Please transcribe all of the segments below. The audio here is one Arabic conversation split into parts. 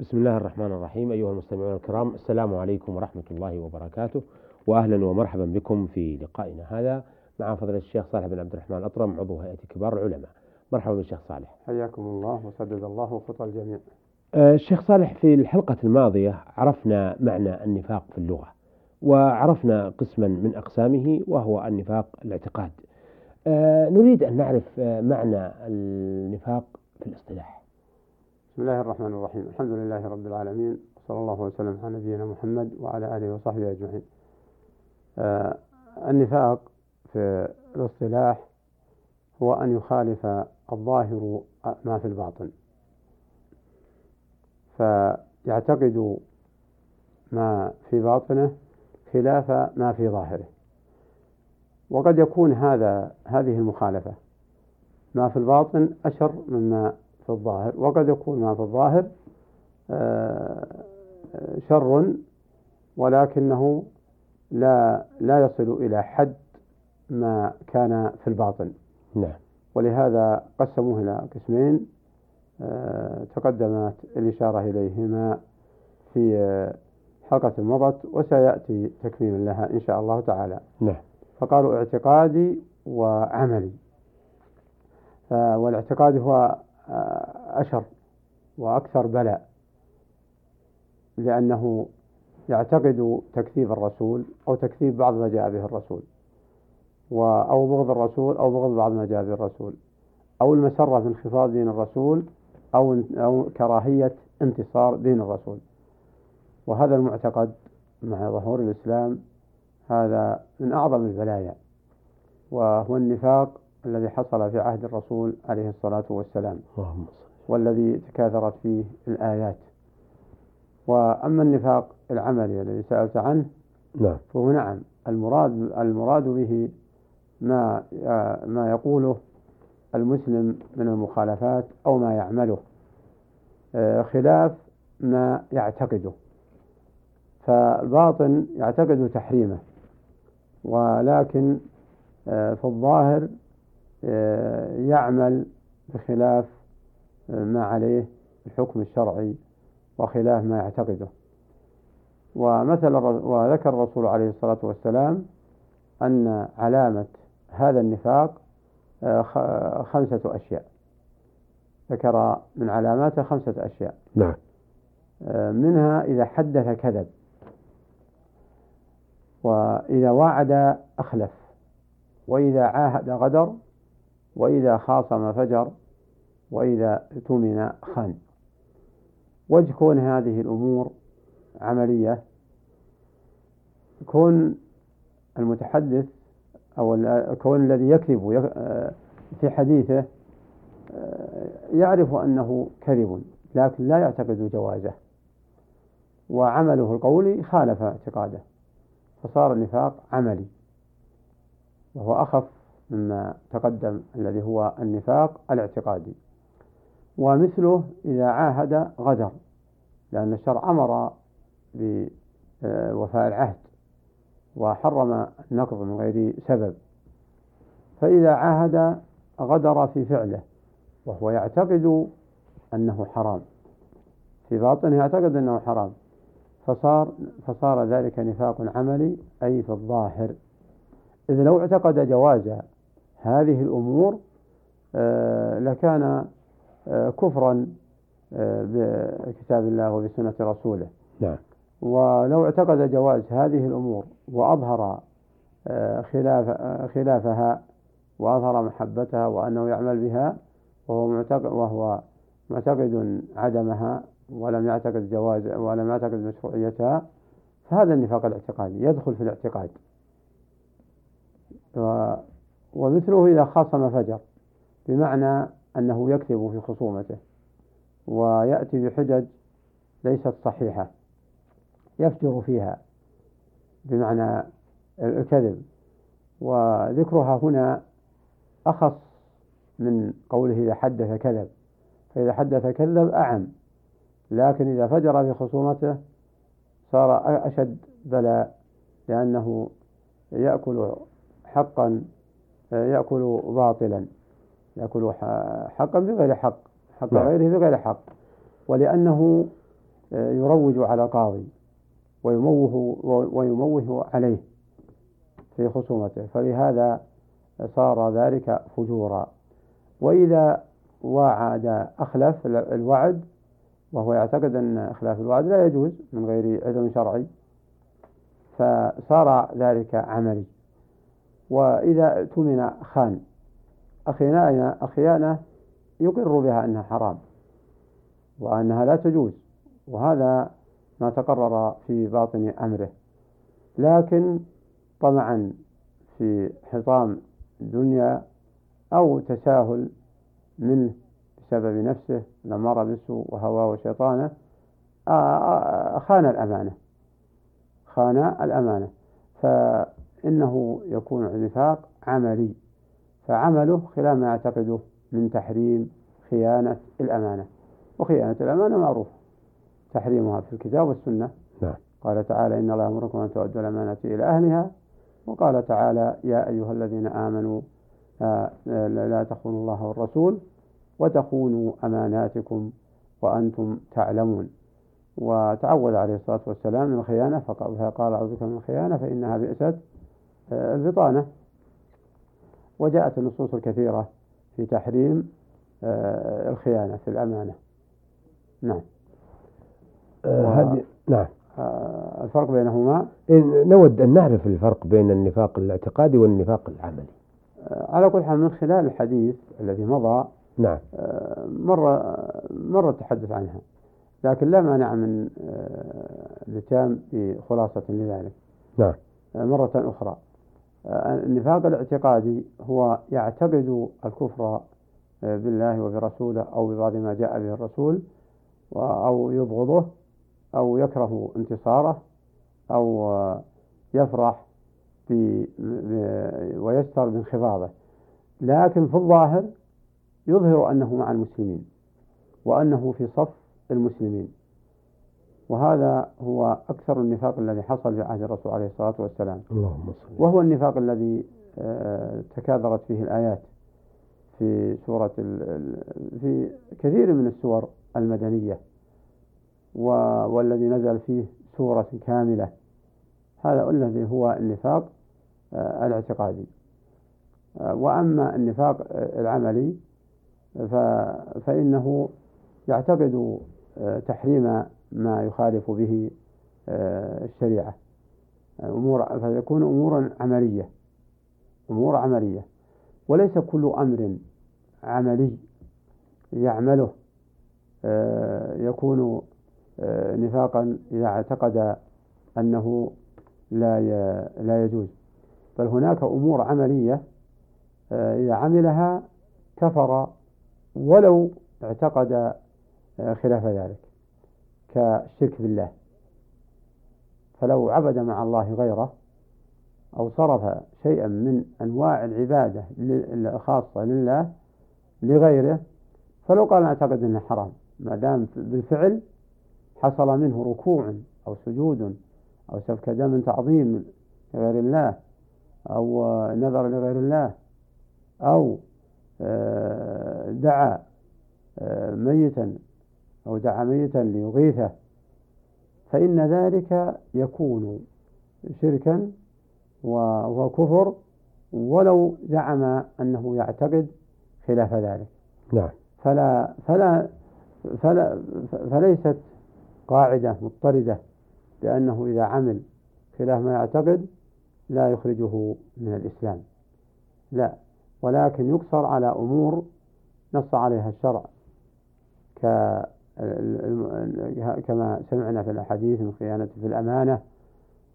بسم الله الرحمن الرحيم أيها المستمعون الكرام السلام عليكم ورحمة الله وبركاته وأهلا ومرحبا بكم في لقائنا هذا مع فضيلة الشيخ صالح بن عبد الرحمن الأطرم عضو هيئة كبار العلماء. مرحبا بالشيخ صالح. حياكم الله وسدد الله خطى الجميع. آه، الشيخ صالح في الحلقة الماضية عرفنا معنى النفاق في اللغة وعرفنا قسما من أقسامه وهو النفاق الاعتقاد. آه، نريد أن نعرف آه، معنى النفاق في الاصطلاح. بسم الله الرحمن الرحيم الحمد لله رب العالمين صلى الله وسلم على نبينا محمد وعلى آله وصحبه أجمعين آه النفاق في الاصطلاح هو أن يخالف الظاهر ما في الباطن فيعتقد ما في باطنه خلاف ما في ظاهره وقد يكون هذا هذه المخالفة ما في الباطن أشر مما في الظاهر. وقد يكون ما في الظاهر آه، شر ولكنه لا لا يصل إلى حد ما كان في الباطن. نعم. ولهذا قسموه إلى قسمين آه، تقدمت الإشارة إليهما في آه، حلقة مضت وسيأتي تكميل لها إن شاء الله تعالى. نعم. فقالوا اعتقادي وعملي. والاعتقاد هو أشر وأكثر بلاء لأنه يعتقد تكذيب الرسول أو تكذيب بعض ما جاء به الرسول أو بغض الرسول أو بغض بعض ما جاء به الرسول أو المسرة في انخفاض دين الرسول أو أو كراهية انتصار دين الرسول. وهذا المعتقد مع ظهور الإسلام هذا من أعظم البلايا وهو النفاق الذي حصل في عهد الرسول عليه الصلاة والسلام. اللهم والذي تكاثرت فيه الآيات. وأما النفاق العملي الذي سألت عنه نعم. فهو نعم المراد المراد به ما ما يقوله المسلم من المخالفات أو ما يعمله خلاف ما يعتقده. فالباطن يعتقد تحريمه ولكن في الظاهر يعمل بخلاف ما عليه الحكم الشرعي وخلاف ما يعتقده. ومثل وذكر الرسول عليه الصلاة والسلام أن علامة هذا النفاق آه، خمسة أشياء. ذكر من علاماته خمسة أشياء. نعم. آه، منها إذا حدث كذب. وإذا وعد أخلف. وإذا عاهد غدر وإذا خاصم فجر وإذا اؤتمن خان. وجه كون هذه الأمور عملية كون المتحدث أو كون الذي يكذب في حديثه يعرف أنه كذب لكن لا يعتقد جوازه. وعمله القولي خالف اعتقاده فصار النفاق عملي وهو أخف مما تقدم الذي هو النفاق الاعتقادي. ومثله إذا عاهد غدر لأن الشرع أمر بوفاء العهد وحرم النقض من غير سبب. فإذا عاهد غدر في فعله وهو يعتقد أنه حرام في باطنه يعتقد أنه حرام فصار فصار ذلك نفاق عملي أي في الظاهر. إذ لو اعتقد جواز هذه الأمور آه، لكان آه، كفرا آه، بكتاب الله وبسنة رسوله. نعم. ولو اعتقد جواز هذه الأمور وأظهر خلاف خلافها وأظهر محبتها وأنه يعمل بها وهو معتقد وهو معتقد عدمها ولم يعتقد جواز ولم يعتقد مشروعيتها فهذا النفاق الاعتقادي يدخل في الاعتقاد. ومثله إذا خاصم فجر بمعنى أنه يكذب في خصومته ويأتي بحجج ليست صحيحة يفجر فيها بمعنى الكذب. وذكرها هنا أخص من قوله إذا حدث كذب فإذا حدث كذب أعم لكن إذا فجر في خصومته صار أشد بلاء لأنه يأكل حقا يأكل باطلا يأكل حقا بغير حق حق نعم. غيره بغير حق ولأنه يروج على القاضي ويموه ويموه عليه في خصومته. فلهذا صار ذلك فجورا. وإذا وعد أخلف الوعد وهو يعتقد أن إخلاف الوعد لا يجوز من غير عذر شرعي فصار ذلك عملي. وإذا اؤتمن خان. أخيانة أخيانة يقر بها أنها حرام وأنها لا تجوز وهذا ما تقرر في باطن أمره. لكن طمعا في حطام الدنيا أو تساهل منه بسبب نفسه الأمارة بالسوء وهواه وشيطانه خان الأمانة خان الأمانة. فإنه يكون النفاق عملي فعمله خلاف ما يعتقده من تحريم خيانة الأمانة. وخيانة الأمانة معروفة تحريمها في الكتاب والسنة. نعم. قال تعالى إن الله يأمركم أن تؤدوا الأمانة إلى أهلها. وقال تعالى يا أيها الذين آمنوا آه، لا تخونوا الله والرسول وتخونوا أماناتكم وأنتم تعلمون. وتعوذ عليه الصلاة والسلام من الخيانة فقال أعوذ بك من الخيانة فإنها بئست البطانة. وجاءت النصوص الكثيرة في تحريم آه، الخيانة في الأمانة. نعم. هذه نعم. الفرق بينهما؟ نود أن نعرف الفرق بين النفاق الاعتقادي والنفاق العملي. على كل حال من خلال الحديث الذي مضى نعم. مرة مرة التحدث عنها. لكن لا مانع من الاتيان بخلاصة لذلك. نعم. مرة أخرى. النفاق الاعتقادي هو يعتقد الكفر بالله وبرسوله أو ببعض ما جاء به الرسول أو يبغضه أو يكره انتصاره أو يفرح ويستر بانخفاضه لكن في الظاهر يظهر أنه مع المسلمين وأنه في صف المسلمين. وهذا هو أكثر النفاق الذي حصل في عهد الرسول عليه الصلاة والسلام. اللهم صل وهو النفاق الذي آه، تكاثرت فيه الآيات في سورة في كثير من السور المدنية والذي نزل فيه سورة كاملة. هذا الذي هو النفاق آه، الاعتقادي. آه، وأما النفاق العملي فإنه يعتقد تحريم ما يخالف به الشريعة. أمور فيكون أمورا عملية أمور عملية. وليس كل أمر عملي يعمله. يكون نفاقا إذا اعتقد أنه لا لا يجوز. بل هناك أمور عملية آه، إذا عملها كفر ولو اعتقد آه، خلاف ذلك. كالشرك بالله. فلو عبد مع الله غيره أو صرف شيئا من أنواع العبادة الخاصة لله لغيره فلو قال أعتقد أنه حرام. ما دام بالفعل حصل منه ركوع أو سجود أو سفك دم تعظيم لغير الله أو نذر لغير الله أو آه، دعا آه، ميتا أو دعا ميتا ليغيثه فإن ذلك يكون شركا وهو كفر ولو زعم أنه يعتقد خلاف ذلك. نعم. فلا فلا فلا فليست قاعدة مضطردة بأنه إذا عمل خلاف ما يعتقد لا يخرجه من الإسلام. لا ولكن يقصر على أمور نص عليها الشرع كما سمعنا في الأحاديث من خيانة في الأمانة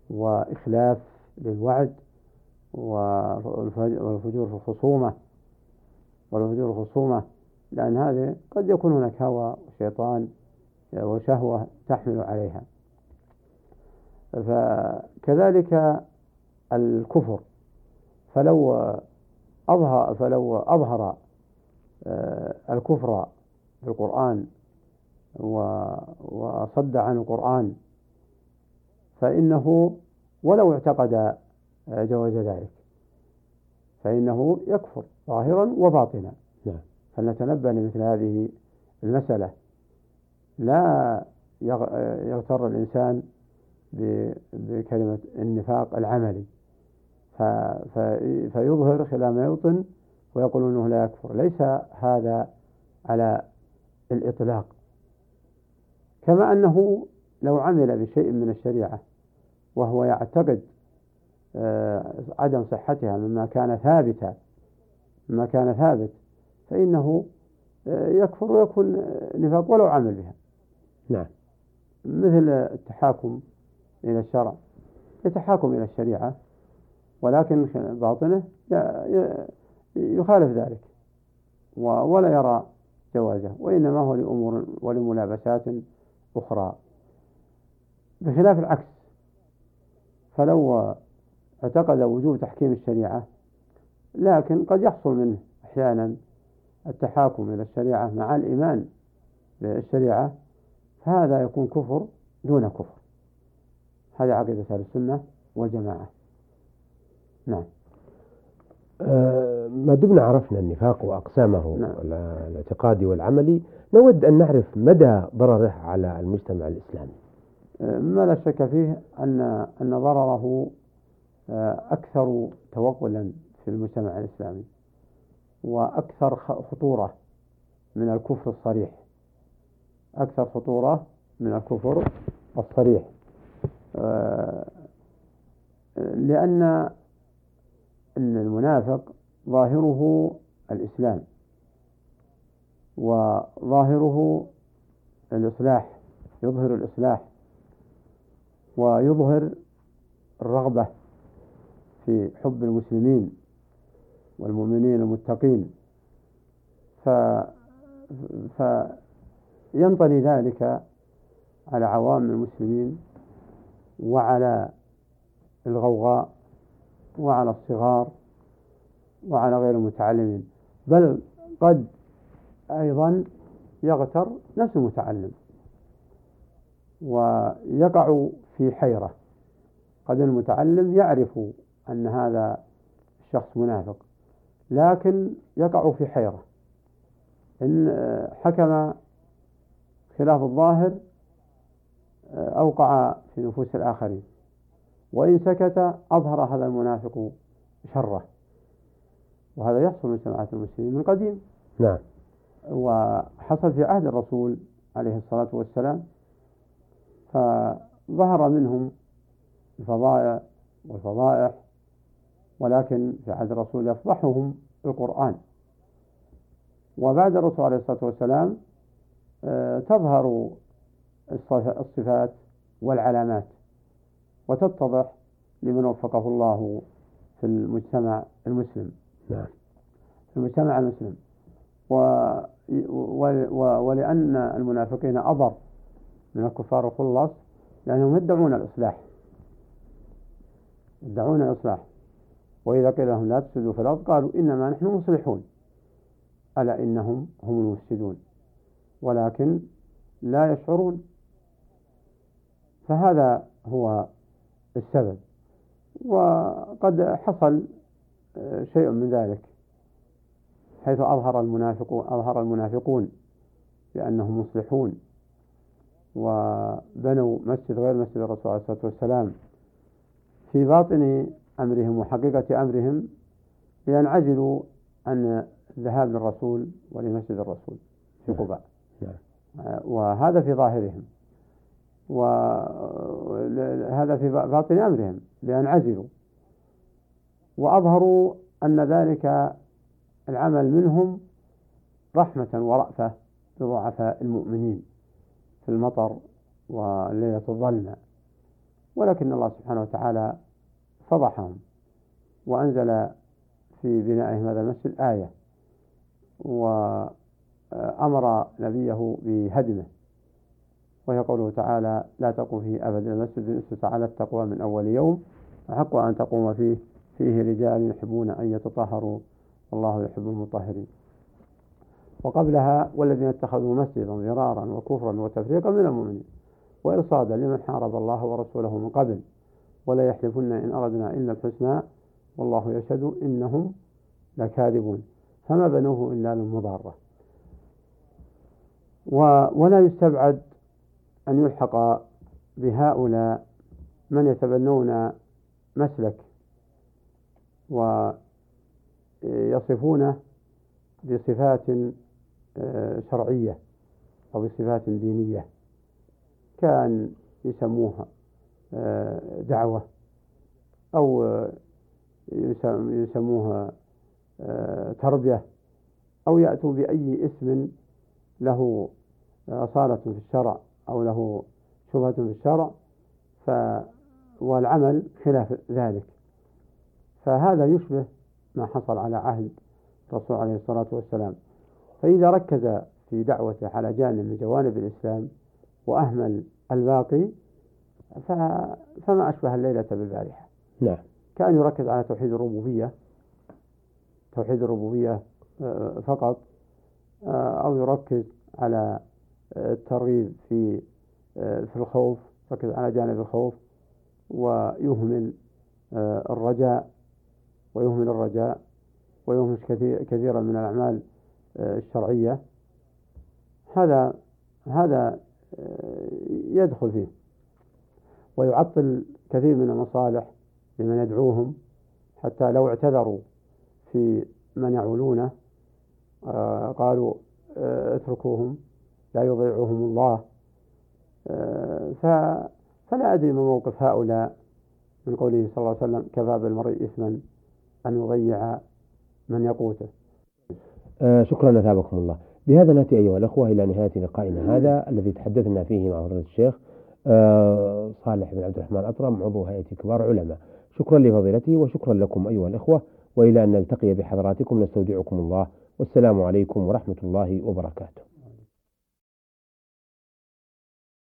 وإخلاف للوعد والفجور في الخصومة والفجور في الخصومة لأن هذه قد يكون هناك هوى وشيطان وشهوة تحمل عليها. فكذلك الكفر فلو أظهر فلو أظهر آه، الكفر في القرآن وصد عن القرآن فإنه ولو اعتقد جواز ذلك فإنه يكفر ظاهرا وباطنا. نعم. فلنتنبه لمثل هذه المسألة. لا يغتر الإنسان بكلمة النفاق العملي فيظهر خلال ما يبطن ويقول إنه لا يكفر. ليس هذا على الإطلاق. كما أنه لو عمل بشيء من الشريعة وهو يعتقد آه، عدم صحتها مما كان ثابتا مما كان ثابت فإنه آه، يكفر ويكون نفاق ولو عمل بها. نعم. مثل التحاكم إلى الشرع. يتحاكم إلى الشريعة ولكن باطنه يخالف ذلك ولا يرى جوازه وإنما هو لأمور ولملابسات أخرى. بخلاف العكس فلو اعتقد وجوب تحكيم الشريعة لكن قد يحصل منه أحيانا التحاكم إلى الشريعة مع الإيمان بالشريعة فهذا يكون كفر دون كفر. هذه عقيدة أهل السنة والجماعة. نعم. ما دمنا عرفنا النفاق وأقسامه نعم. الاعتقادي والعملي. نود أن نعرف مدى ضرره على المجتمع الإسلامي. آه، ما لا شك فيه أن أن ضرره آه، أكثر توغلا في المجتمع الإسلامي وأكثر خطورة من الكفر الصريح. أكثر خطورة من الكفر الصريح. لأن أن المنافق ظاهره الإسلام وظاهره الإصلاح يظهر الإصلاح ويظهر الرغبة في حب المسلمين والمؤمنين المتقين. ف فينطلي ذلك على عوام المسلمين وعلى الغوغاء وعلى الصغار وعلى غير المتعلمين بل قد أيضا يغتر نفس المتعلم ويقع في حيرة. قد المتعلم يعرف أن هذا الشخص منافق لكن يقع في حيرة. إن حكم خلاف الظاهر أوقع في نفوس الآخرين. وإن سكت أظهر هذا المنافق شره. وهذا يحصل من جماعة المسلمين من قديم. نعم. وحصل في عهد الرسول عليه الصلاة والسلام فظهر منهم الفضائع والفضائح ولكن في عهد الرسول يفضحهم القرآن. وبعد الرسول عليه الصلاة والسلام آه، تظهر الصفات والعلامات. وتتضح لمن وفقه الله في المجتمع المسلم. نعم. في المجتمع المسلم. و ولأن المنافقين أضر من الكفار الخلص لأنهم يدعون الإصلاح. يدعون الإصلاح. وإذا قيل لهم لا تفسدوا في الأرض قالوا إنما نحن مصلحون. ألا إنهم هم المفسدون. ولكن لا يشعرون. فهذا هو السبب وقد حصل آه، شيء من ذلك حيث أظهر المنافقون أظهر المنافقون بأنهم مصلحون وبنوا مسجد غير مسجد الرسول عليه الصلاة والسلام في باطن أمرهم وحقيقة أمرهم لينعزلوا عن الذهاب للرسول ولمسجد الرسول في نعم. قباء نعم. آه، وهذا في ظاهرهم وهذا في باطن أمرهم لأن عزلوا. وأظهروا أن ذلك العمل منهم رحمة ورأفة بضعفاء المؤمنين في المطر والليلة الظلمة. ولكن الله سبحانه وتعالى فضحهم وأنزل في بنائهم هذا المسجد آية وأمر نبيه بهدمه. وهي قوله تعالى لا تقم فيه أبدا المسجد أسس على التقوى من أول يوم أحق أن تقوم فيه فيه رجال يحبون أن يتطهروا والله يحب المطهرين. وقبلها والذين اتخذوا مسجدا ضرارا وكفرا وتفريقا من المؤمنين وإرصادا لمن حارب الله ورسوله من قبل ولا يحلفن إن أردنا إلا الحسنى والله يشهد إنهم لكاذبون. فما بنوه إلا للمضارة. ولا يستبعد أن يلحق بهؤلاء من يتبنون مسلك ويصفونه بصفات آه، شرعية أو بصفات دينية. كان يسموها آه، دعوة أو آه، يسموها تربية أو يأتوا بأي اسم له أصالة في الشرع. أو له شبهة في الشرع ف والعمل خلاف ذلك. فهذا يشبه ما حصل على عهد الرسول عليه الصلاة والسلام. فإذا ركز في دعوته على جانب من جوانب الإسلام وأهمل الباقي فما أشبه الليلة بالبارحة. نعم. كأن يركز على توحيد الربوبية توحيد الربوبية آه، فقط آه، أو يركز على الترغيب في آه، في الخوف يركز على جانب الخوف ويهمل الرجاء ويهمل الرجاء ويهمل كثيرا من الأعمال الشرعية. هذا هذا يدخل فيه ويعطل كثير من المصالح لمن يدعوهم حتى لو اعتذروا في من يعولونه آه، قالوا آه، اتركوهم. لا يضيعهم الله. آه، فلا أدري ما موقف هؤلاء. من قوله صلى الله عليه وسلم كفى بالمرء إثما أن يضيع من يقوته. شكرا أثابكم الله. بهذا نأتي أيها الأخوة إلى نهاية لقائنا هذا الذي تحدثنا فيه مع فضيلة الشيخ صالح بن عبد الرحمن أطرم عضو هيئة كبار علماء. شكرا لفضيلته وشكرا لكم أيها الأخوة وإلى أن نلتقي بحضراتكم نستودعكم الله. والسلام عليكم ورحمة الله وبركاته.